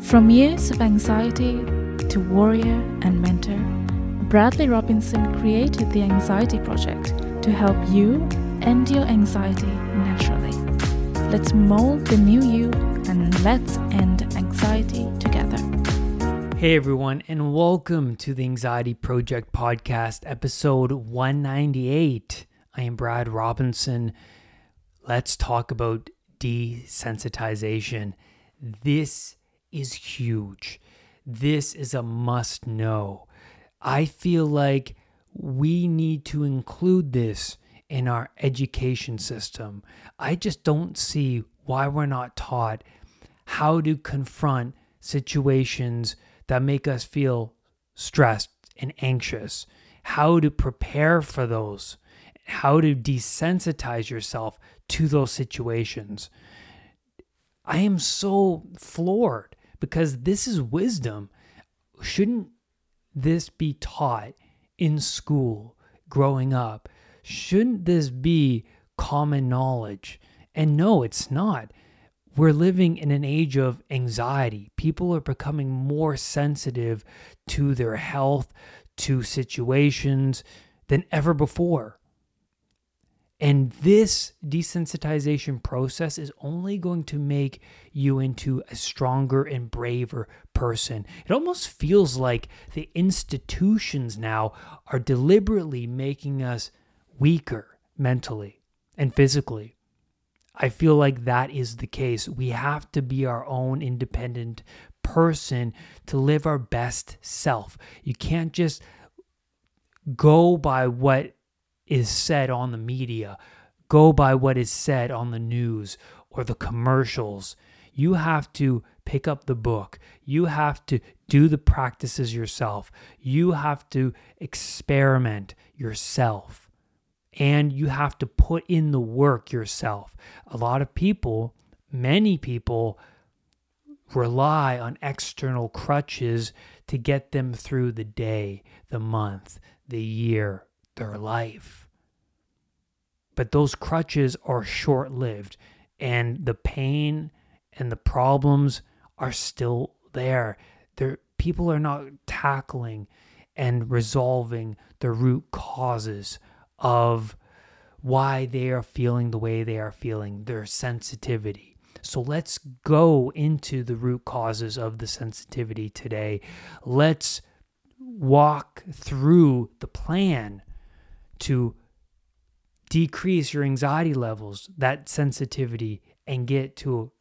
From years of anxiety to warrior and mentor, Bradley Robinson created the Anxiety Project to help you end your anxiety naturally. Let's mold the new you and let's end anxiety together. Hey everyone, and welcome to the Anxiety Project Podcast, episode 198. I am Brad Robinson. Let's talk about desensitization. This is huge. This is a must know. I feel like we need to include this in our education system. I just don't see why we're not taught how to confront situations that make us feel stressed and anxious, how to prepare for those, how to desensitize yourself to those situations. I am so floored because this is wisdom. Shouldn't this be taught in school growing up? Shouldn't this be common knowledge? And no, it's not. We're living in an age of anxiety. People are becoming more sensitive to their health, to situations than ever before. And this desensitization process is only going to make you into a stronger and braver person. It almost feels like the institutions now are deliberately making us weaker mentally and physically. I feel like that is the case. We have to be our own independent person to live our best self. You can't just go by what is said on the media, go by what is said on the news or the commercials. You have to pick up the book. You have to do the practices yourself. You have to experiment yourself. And you have to put in the work yourself. A lot of people, many people, rely on external crutches to get them through the day, the month, the year, their life. But those crutches are short lived, and the pain and the problems are still there. There, people are not tackling and resolving the root causes of why they are feeling the way they are feeling, their sensitivity. So let's go into the root causes of the sensitivity today. Let's walk through the plan to decrease your anxiety levels, that sensitivity, and get to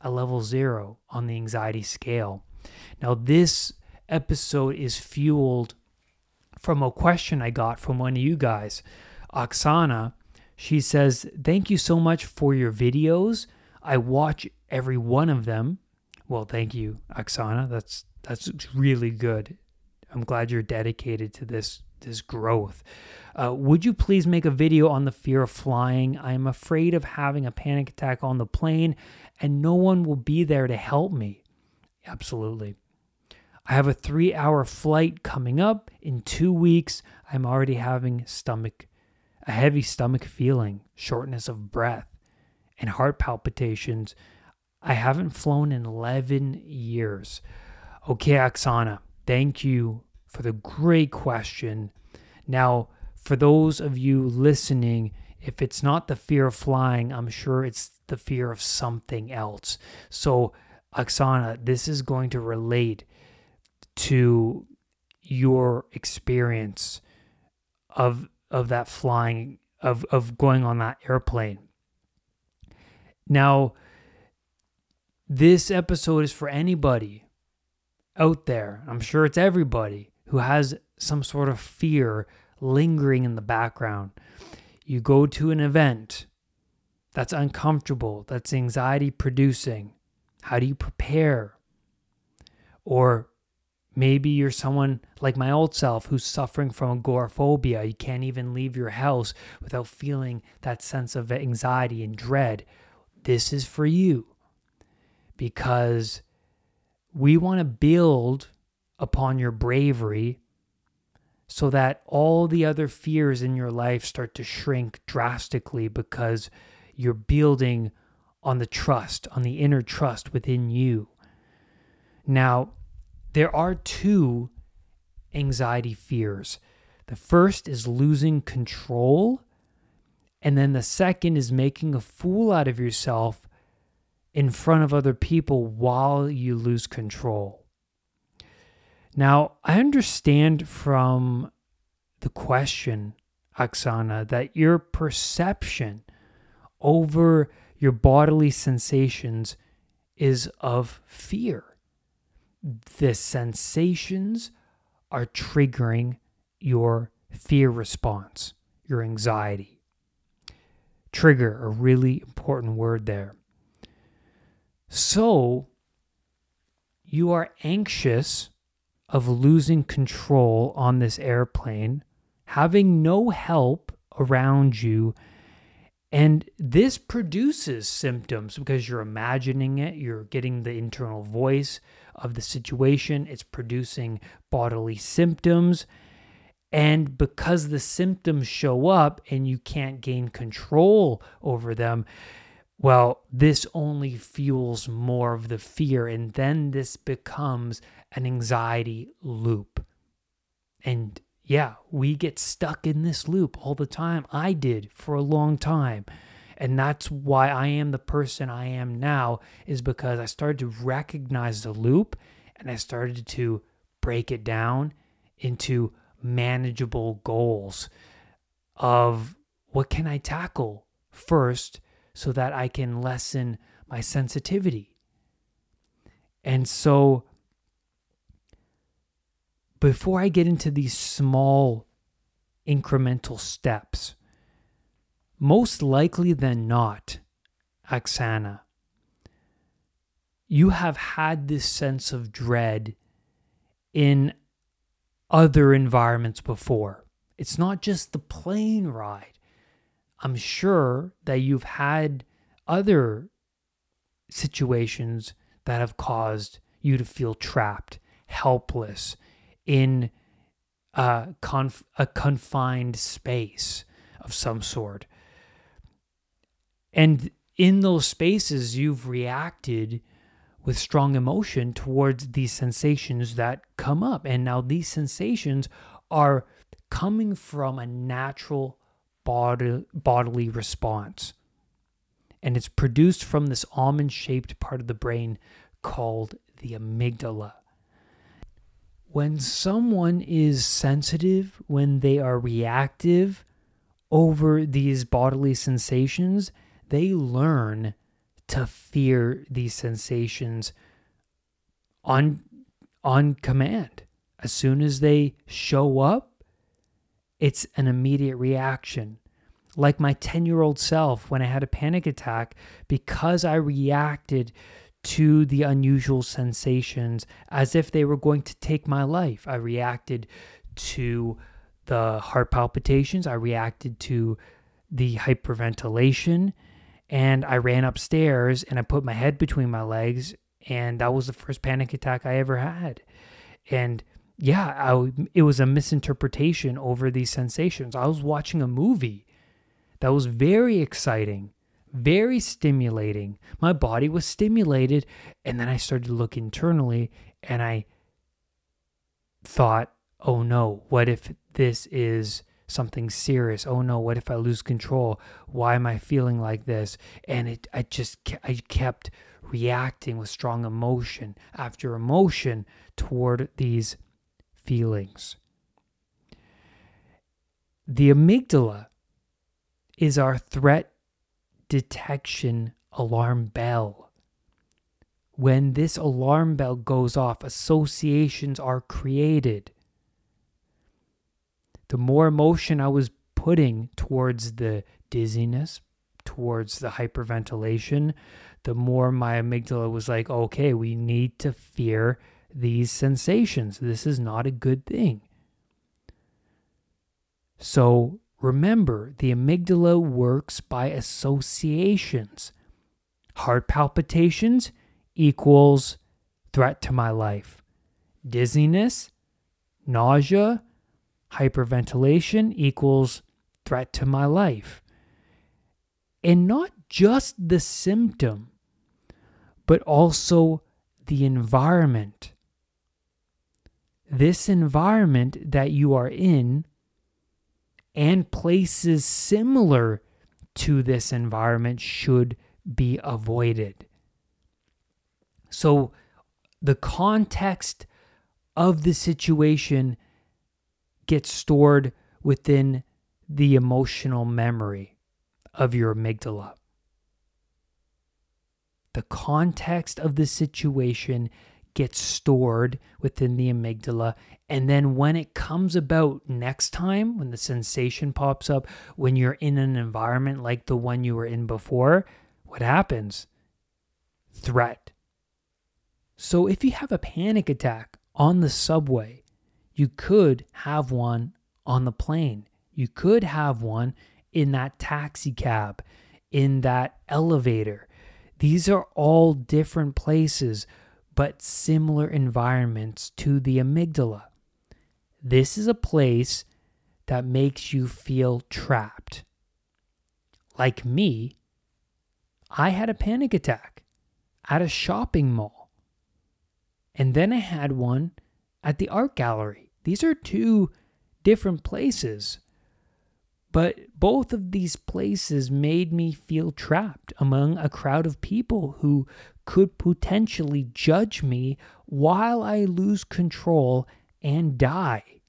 a level zero on the anxiety scale. Now, this episode is fueled from a question I got from one of you guys, Oksana. She says, Thank you so much for your videos. I watch every one of them. Well, thank you, Oksana. That's that's really good. I'm glad you're dedicated to this this growth. Uh, would you please make a video on the fear of flying? I am afraid of having a panic attack on the plane and no one will be there to help me. Absolutely. I have a three hour flight coming up in two weeks. I'm already having stomach, a heavy stomach feeling, shortness of breath, and heart palpitations. I haven't flown in 11 years. Okay, Oksana, thank you for the great question. Now, for those of you listening, if it's not the fear of flying, I'm sure it's the fear of something else. So, Oksana, this is going to relate to your experience of of that flying of of going on that airplane. Now, this episode is for anybody out there. I'm sure it's everybody who has some sort of fear lingering in the background. You go to an event that's uncomfortable, that's anxiety producing. How do you prepare? Or maybe you're someone like my old self who's suffering from agoraphobia. You can't even leave your house without feeling that sense of anxiety and dread. This is for you because we want to build upon your bravery so that all the other fears in your life start to shrink drastically because you're building on the trust, on the inner trust within you. Now, there are two anxiety fears. The first is losing control, and then the second is making a fool out of yourself in front of other people while you lose control. Now, I understand from the question, Oksana, that your perception over your bodily sensations is of fear. The sensations are triggering your fear response, your anxiety. Trigger, a really important word there. So, you are anxious of losing control on this airplane, having no help around you. And this produces symptoms because you're imagining it, you're getting the internal voice of the situation, it's producing bodily symptoms. And because the symptoms show up and you can't gain control over them, well, this only fuels more of the fear. And then this becomes an anxiety loop. And yeah, we get stuck in this loop all the time. I did for a long time. And that's why I am the person I am now, is because I started to recognize the loop and I started to break it down into manageable goals of what can I tackle first so that I can lessen my sensitivity. And so before I get into these small incremental steps, most likely than not, Oksana, you have had this sense of dread in other environments before. It's not just the plane ride. I'm sure that you've had other situations that have caused you to feel trapped, helpless, in a, conf- a confined space of some sort. And in those spaces, you've reacted with strong emotion towards these sensations that come up. And now these sensations are coming from a natural bod- bodily response. And it's produced from this almond shaped part of the brain called the amygdala when someone is sensitive, when they are reactive over these bodily sensations, they learn to fear these sensations on on command. As soon as they show up, it's an immediate reaction. Like my 10 year old self when I had a panic attack, because I reacted to the unusual sensations as if they were going to take my life. I reacted to the heart palpitations, I reacted to the hyperventilation, and I ran upstairs and I put my head between my legs, and that was the first panic attack I ever had. And yeah, I, it was a misinterpretation over these sensations. I was watching a movie that was very exciting very stimulating. My body was stimulated. And then I started to look internally and I thought, oh no, what if this is something serious? Oh no, what if I lose control? Why am I feeling like this? And it, I just, I kept reacting with strong emotion after emotion toward these feelings. The amygdala is our threat detection alarm bell. When this alarm bell goes off, associations are created. The more emotion I was putting towards the dizziness, towards the hyperventilation, the more my amygdala was like, okay, we need to fear these sensations. This is not a good thing. So Remember, the amygdala works by associations. Heart palpitations equals threat to my life. Dizziness, nausea, hyperventilation equals threat to my life. And not just the symptom, but also the environment. This environment that you are in and places similar to this environment should be avoided. So, the context of the situation gets stored within the emotional memory of your amygdala. The context of the situation gets stored within the amygdala. And then when it comes about next time, when the sensation pops up, when you're in an environment like the one you were in before, what happens? Threat. So if you have a panic attack on the subway, you could have one on the plane. You could have one in that taxi cab, in that elevator. These are all different places, but similar environments to the amygdala. This is a place that makes you feel trapped. Like me, I had a panic attack at a shopping mall. And then I had one at the art gallery. These are two different places. But both of these places made me feel trapped among a crowd of people who could potentially judge me while I lose control and die.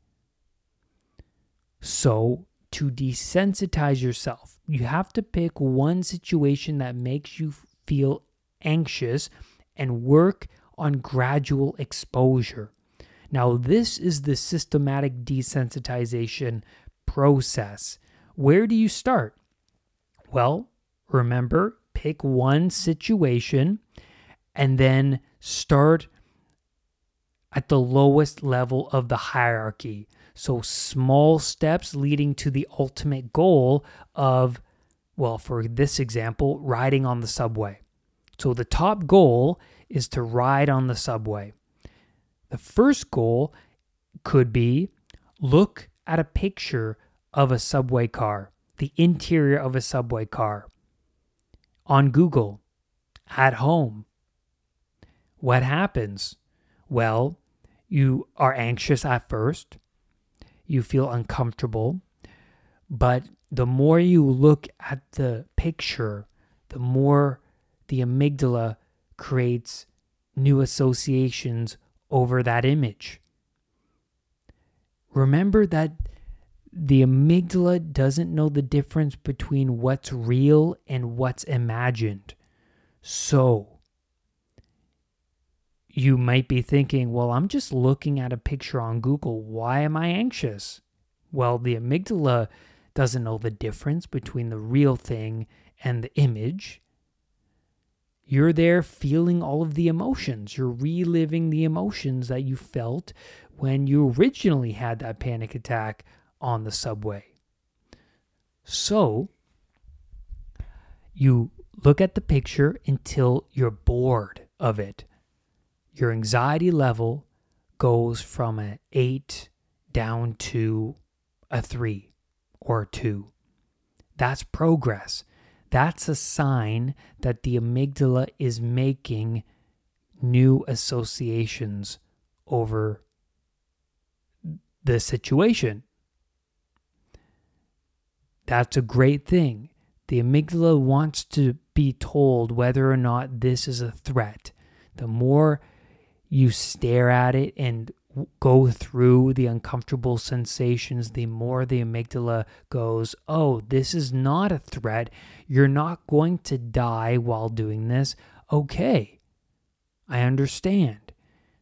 So, to desensitize yourself, you have to pick one situation that makes you feel anxious and work on gradual exposure. Now, this is the systematic desensitization process. Where do you start? Well, remember, pick one situation and then start at the lowest level of the hierarchy. So, small steps leading to the ultimate goal of, well, for this example, riding on the subway. So, the top goal is to ride on the subway. The first goal could be look at a picture of a subway car, the interior of a subway car, on Google, at home. What happens? Well, you are anxious at first, you feel uncomfortable, but the more you look at the picture, the more the amygdala creates new associations over that image. Remember that the amygdala doesn't know the difference between what's real and what's imagined. So, you might be thinking, well, I'm just looking at a picture on Google. Why am I anxious? Well, the amygdala doesn't know the difference between the real thing and the image. You're there feeling all of the emotions. You're reliving the emotions that you felt when you originally had that panic attack on the subway. So, you look at the picture until you're bored of it. Your anxiety level goes from an 8 down to a 3 or a 2. That's progress. That's a sign that the amygdala is making new associations over the situation. That's a great thing. The amygdala wants to be told whether or not this is a threat. The more you stare at it and go through the uncomfortable sensations, the more the amygdala goes, Oh, this is not a threat. You're not going to die while doing this. Okay, I understand.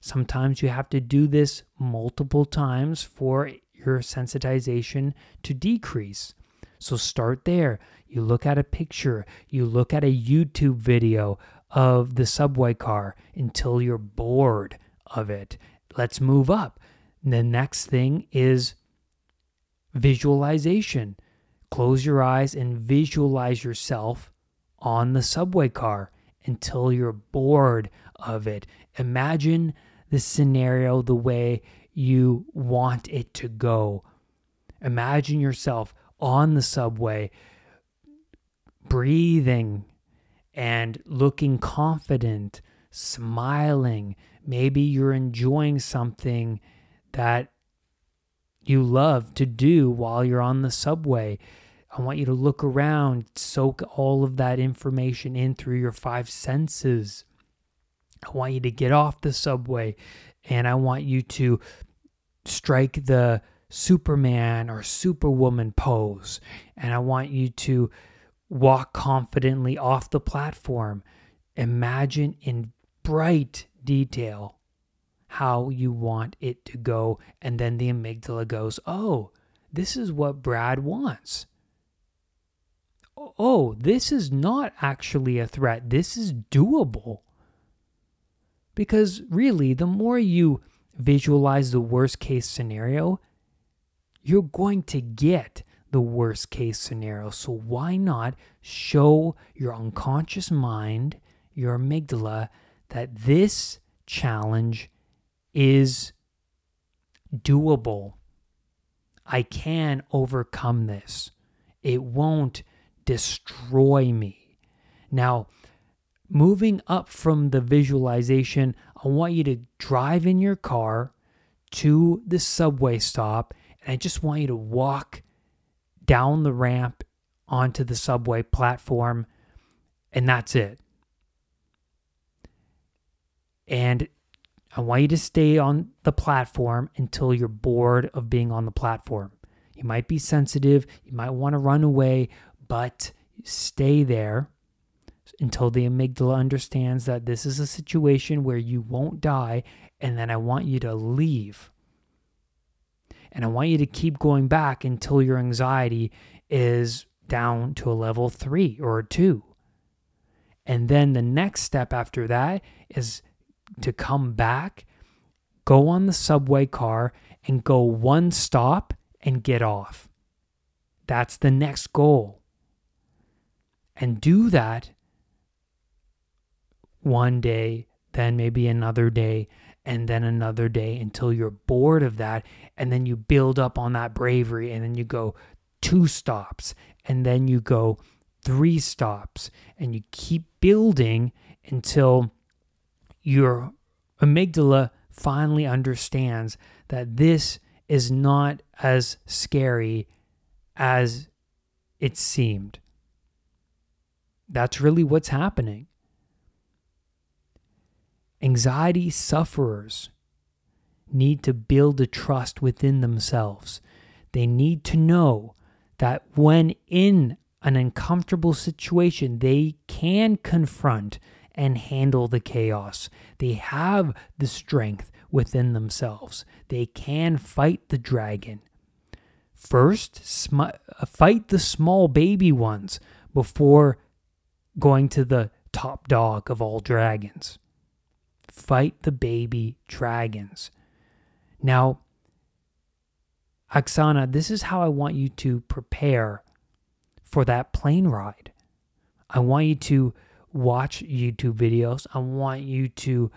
Sometimes you have to do this multiple times for your sensitization to decrease. So start there. You look at a picture, you look at a YouTube video of the subway car until you're bored of it. Let's move up. The next thing is visualization. Close your eyes and visualize yourself on the subway car until you're bored of it. Imagine the scenario the way you want it to go. Imagine yourself on the subway, breathing and looking confident, smiling. Maybe you're enjoying something that you love to do while you're on the subway. I want you to look around, soak all of that information in through your five senses. I want you to get off the subway and I want you to strike the Superman or Superwoman pose. And I want you to walk confidently off the platform. Imagine in bright detail how you want it to go. And then the amygdala goes, Oh, this is what Brad wants. Oh, this is not actually a threat. This is doable. Because really, the more you visualize the worst case scenario, you're going to get the worst case scenario. So why not show your unconscious mind, your amygdala, that this challenge is doable? I can overcome this. It won't destroy me. Now, moving up from the visualization, I want you to drive in your car to the subway stop, and I just want you to walk down the ramp onto the subway platform, and that's it. And I want you to stay on the platform until you're bored of being on the platform. You might be sensitive, you might want to run away, but stay there until the amygdala understands that this is a situation where you won't die, and then I want you to leave. And I want you to keep going back until your anxiety is down to a level three or two. And then the next step after that is to come back, go on the subway car, and go one stop and get off. That's the next goal. And do that one day, then maybe another day, and then another day until you're bored of that. And then you build up on that bravery, and then you go two stops, and then you go three stops, and you keep building until your amygdala finally understands that this is not as scary as it seemed. That's really what's happening. Anxiety sufferers need to build a trust within themselves. They need to know that when in an uncomfortable situation, they can confront and handle the chaos. They have the strength within themselves. They can fight the dragon. First, sm- uh, fight the small baby ones before going to the top dog of all dragons fight the baby dragons. Now, Oksana, this is how I want you to prepare for that plane ride. I want you to watch YouTube videos. I want you to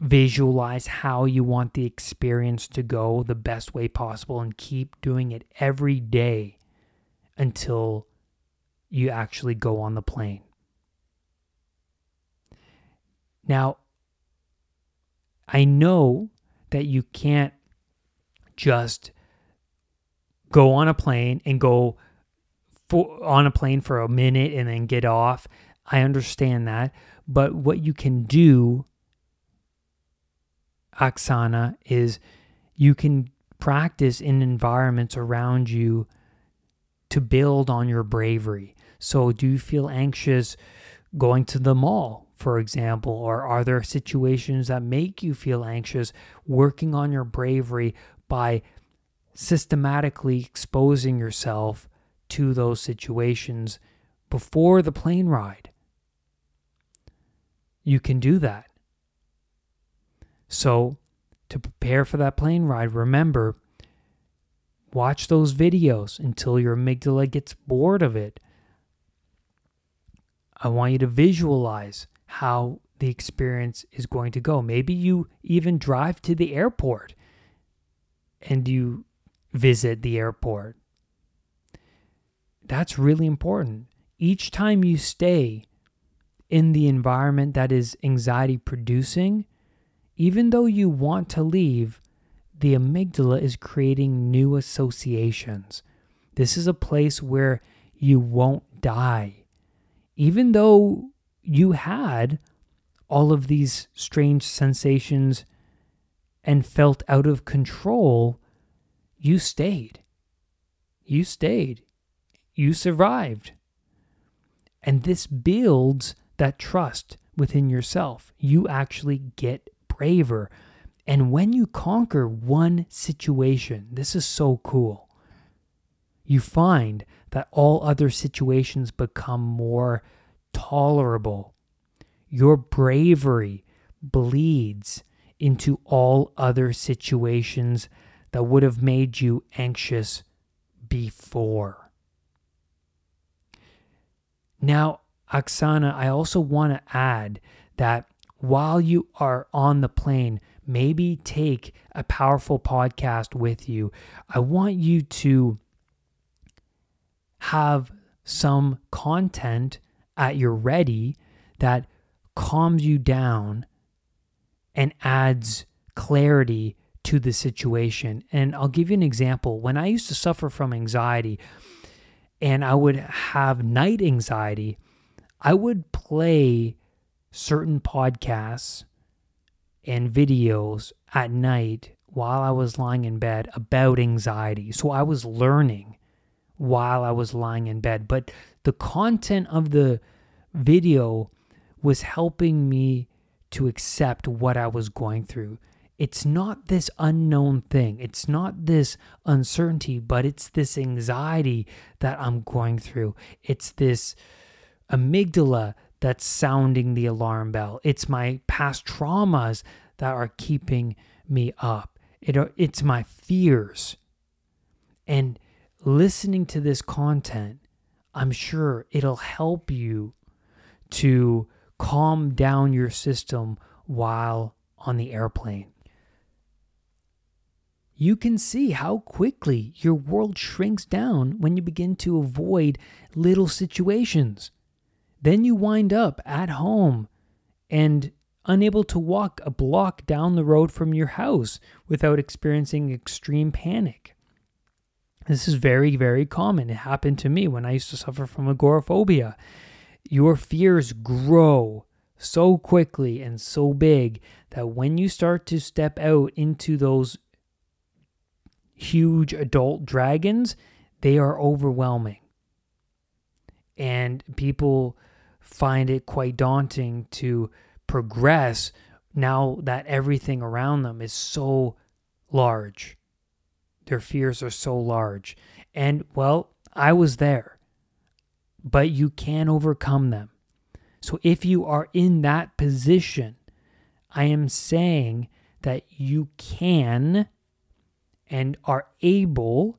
visualize how you want the experience to go the best way possible and keep doing it every day until you actually go on the plane. Now, I know that you can't just go on a plane and go for, on a plane for a minute and then get off. I understand that. But what you can do, Oksana, is you can practice in environments around you to build on your bravery. So, do you feel anxious going to the mall? For example? Or are there situations that make you feel anxious? Working on your bravery by systematically exposing yourself to those situations before the plane ride. You can do that. So, to prepare for that plane ride, remember watch those videos until your amygdala gets bored of it. I want you to visualize how the experience is going to go. Maybe you even drive to the airport and you visit the airport. That's really important. Each time you stay in the environment that is anxiety producing, even though you want to leave, the amygdala is creating new associations. This is a place where you won't die. Even though you had all of these strange sensations and felt out of control, you stayed. You stayed. You survived. And this builds that trust within yourself. You actually get braver. And when you conquer one situation, this is so cool. You find that all other situations become more tolerable. Your bravery bleeds into all other situations that would have made you anxious before. Now, Oksana, I also want to add that while you are on the plane, maybe take a powerful podcast with you. I want you to have some content at your ready that calms you down and adds clarity to the situation. And I'll give you an example. When I used to suffer from anxiety and I would have night anxiety, I would play certain podcasts and videos at night while I was lying in bed about anxiety. So I was learning while I was lying in bed. But the content of the video was helping me to accept what I was going through. It's not this unknown thing. It's not this uncertainty, but it's this anxiety that I'm going through. It's this amygdala that's sounding the alarm bell. It's my past traumas that are keeping me up. It it's my fears. And listening to this content, I'm sure it'll help you to calm down your system while on the airplane. You can see how quickly your world shrinks down when you begin to avoid little situations. Then you wind up at home and unable to walk a block down the road from your house without experiencing extreme panic. This is very, very common. It happened to me when I used to suffer from agoraphobia. Your fears grow so quickly and so big that when you start to step out into those huge adult dragons, they are overwhelming. And people find it quite daunting to progress now that everything around them is so large. Their fears are so large. And well, I was there, but you can overcome them. So if you are in that position, I am saying that you can and are able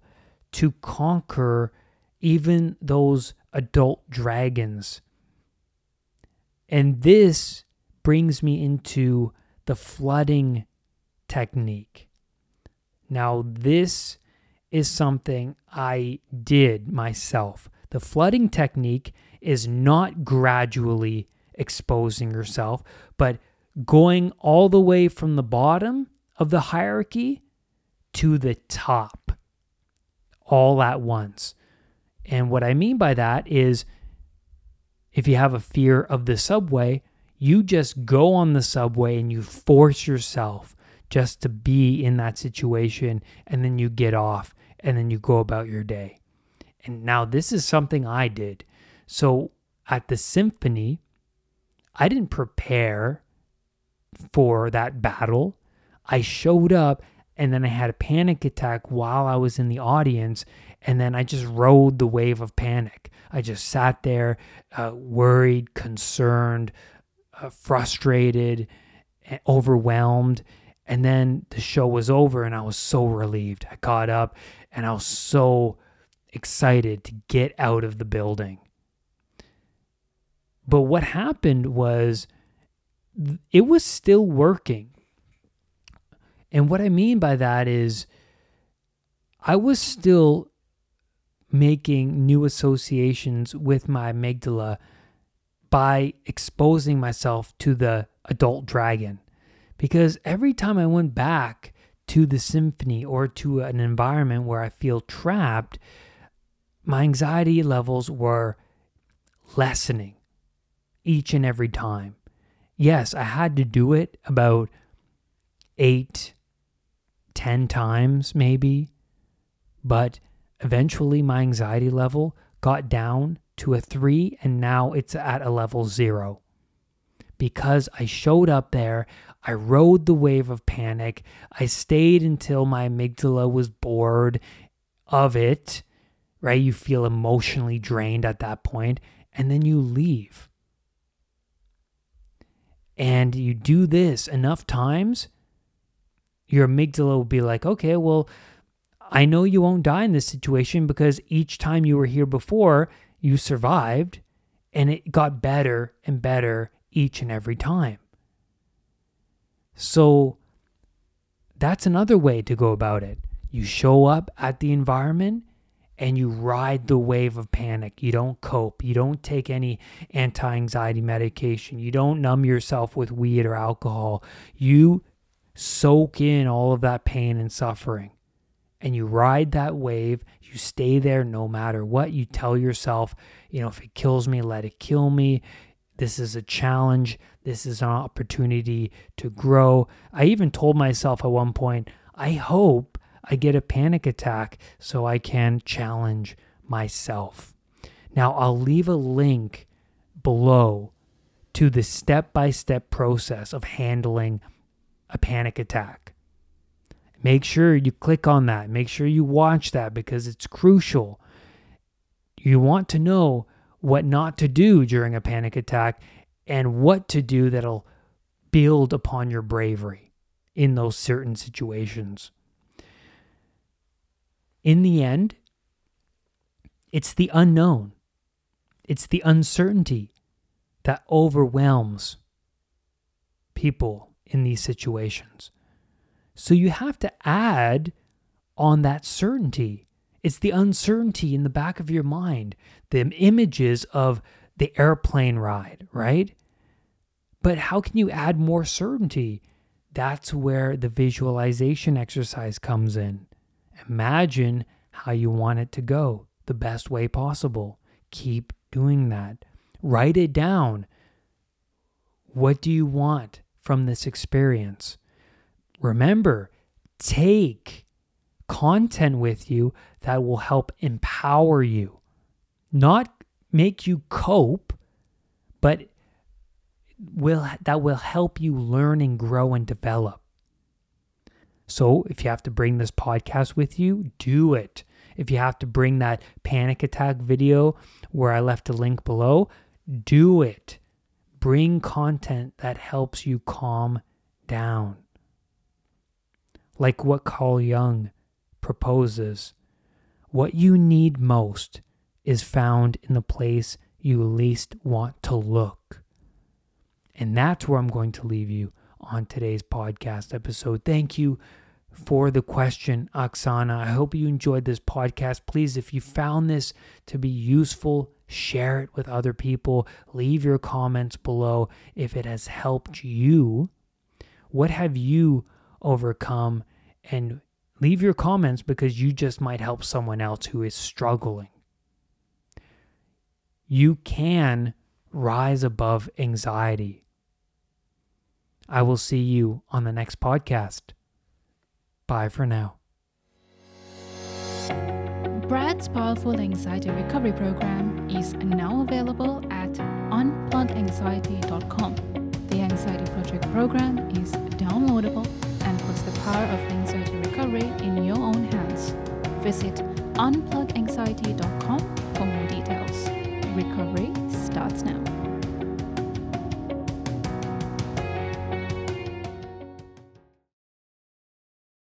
to conquer even those adult dragons and this brings me into the flooding technique. Now, this is something I did myself. The flooding technique is not gradually exposing yourself, but going all the way from the bottom of the hierarchy to the top all at once. And what I mean by that is if you have a fear of the subway, you just go on the subway and you force yourself just to be in that situation and then you get off and then you go about your day. And now this is something I did. So at the symphony, I didn't prepare for that battle. I showed up and then I had a panic attack while I was in the audience and then I just rode the wave of panic. I just sat there, uh, worried, concerned, uh, frustrated, overwhelmed. And then the show was over, and I was so relieved. I caught up, and I was so excited to get out of the building. But what happened was it was still working. And what I mean by that is I was still making new associations with my amygdala, by exposing myself to the adult dragon. Because every time I went back to the symphony or to an environment where I feel trapped, my anxiety levels were lessening each and every time. Yes, I had to do it about eight, ten times maybe, but eventually my anxiety level got down to a three and now it's at a level zero. Because I showed up there, I rode the wave of panic. I stayed until my amygdala was bored of it, right? You feel emotionally drained at that point, and then you leave. And you do this enough times, your amygdala will be like, okay, well, I know you won't die in this situation because each time you were here before, you survived and it got better and better each and every time. So that's another way to go about it. You show up at the environment and you ride the wave of panic. You don't cope. You don't take any anti anxiety medication. You don't numb yourself with weed or alcohol. You soak in all of that pain and suffering and you ride that wave. You stay there no matter what. You tell yourself, you know, if it kills me, let it kill me. This is a challenge. This is an opportunity to grow. I even told myself at one point, I hope I get a panic attack so I can challenge myself. Now, I'll leave a link below to the step by step process of handling a panic attack. Make sure you click on that. Make sure you watch that because it's crucial. You want to know what not to do during a panic attack and what to do that'll build upon your bravery in those certain situations. In the end, it's the unknown, it's the uncertainty that overwhelms people in these situations. So you have to add on that certainty. It's the uncertainty in the back of your mind, the images of the airplane ride, right? But how can you add more certainty? That's where the visualization exercise comes in. Imagine how you want it to go the best way possible. Keep doing that. Write it down. What do you want from this experience? Remember, take content with you that will help empower you, not make you cope, but will that will help you learn and grow and develop. So, if you have to bring this podcast with you, do it. If you have to bring that panic attack video where I left a link below, do it. Bring content that helps you calm down like what Carl Jung proposes. What you need most is found in the place you least want to look. And that's where I'm going to leave you on today's podcast episode. Thank you for the question, Oksana. I hope you enjoyed this podcast. Please, if you found this to be useful, share it with other people. Leave your comments below if it has helped you. What have you overcome and leave your comments because you just might help someone else who is struggling. You can rise above anxiety. I will see you on the next podcast. Bye for now. Brad's Powerful Anxiety Recovery Program is now available at unpluganxiety.com. The Anxiety Project program is downloadable and puts the power of anxiety recovery in your own hands. Visit unpluganxiety.com for more details. Recovery starts now.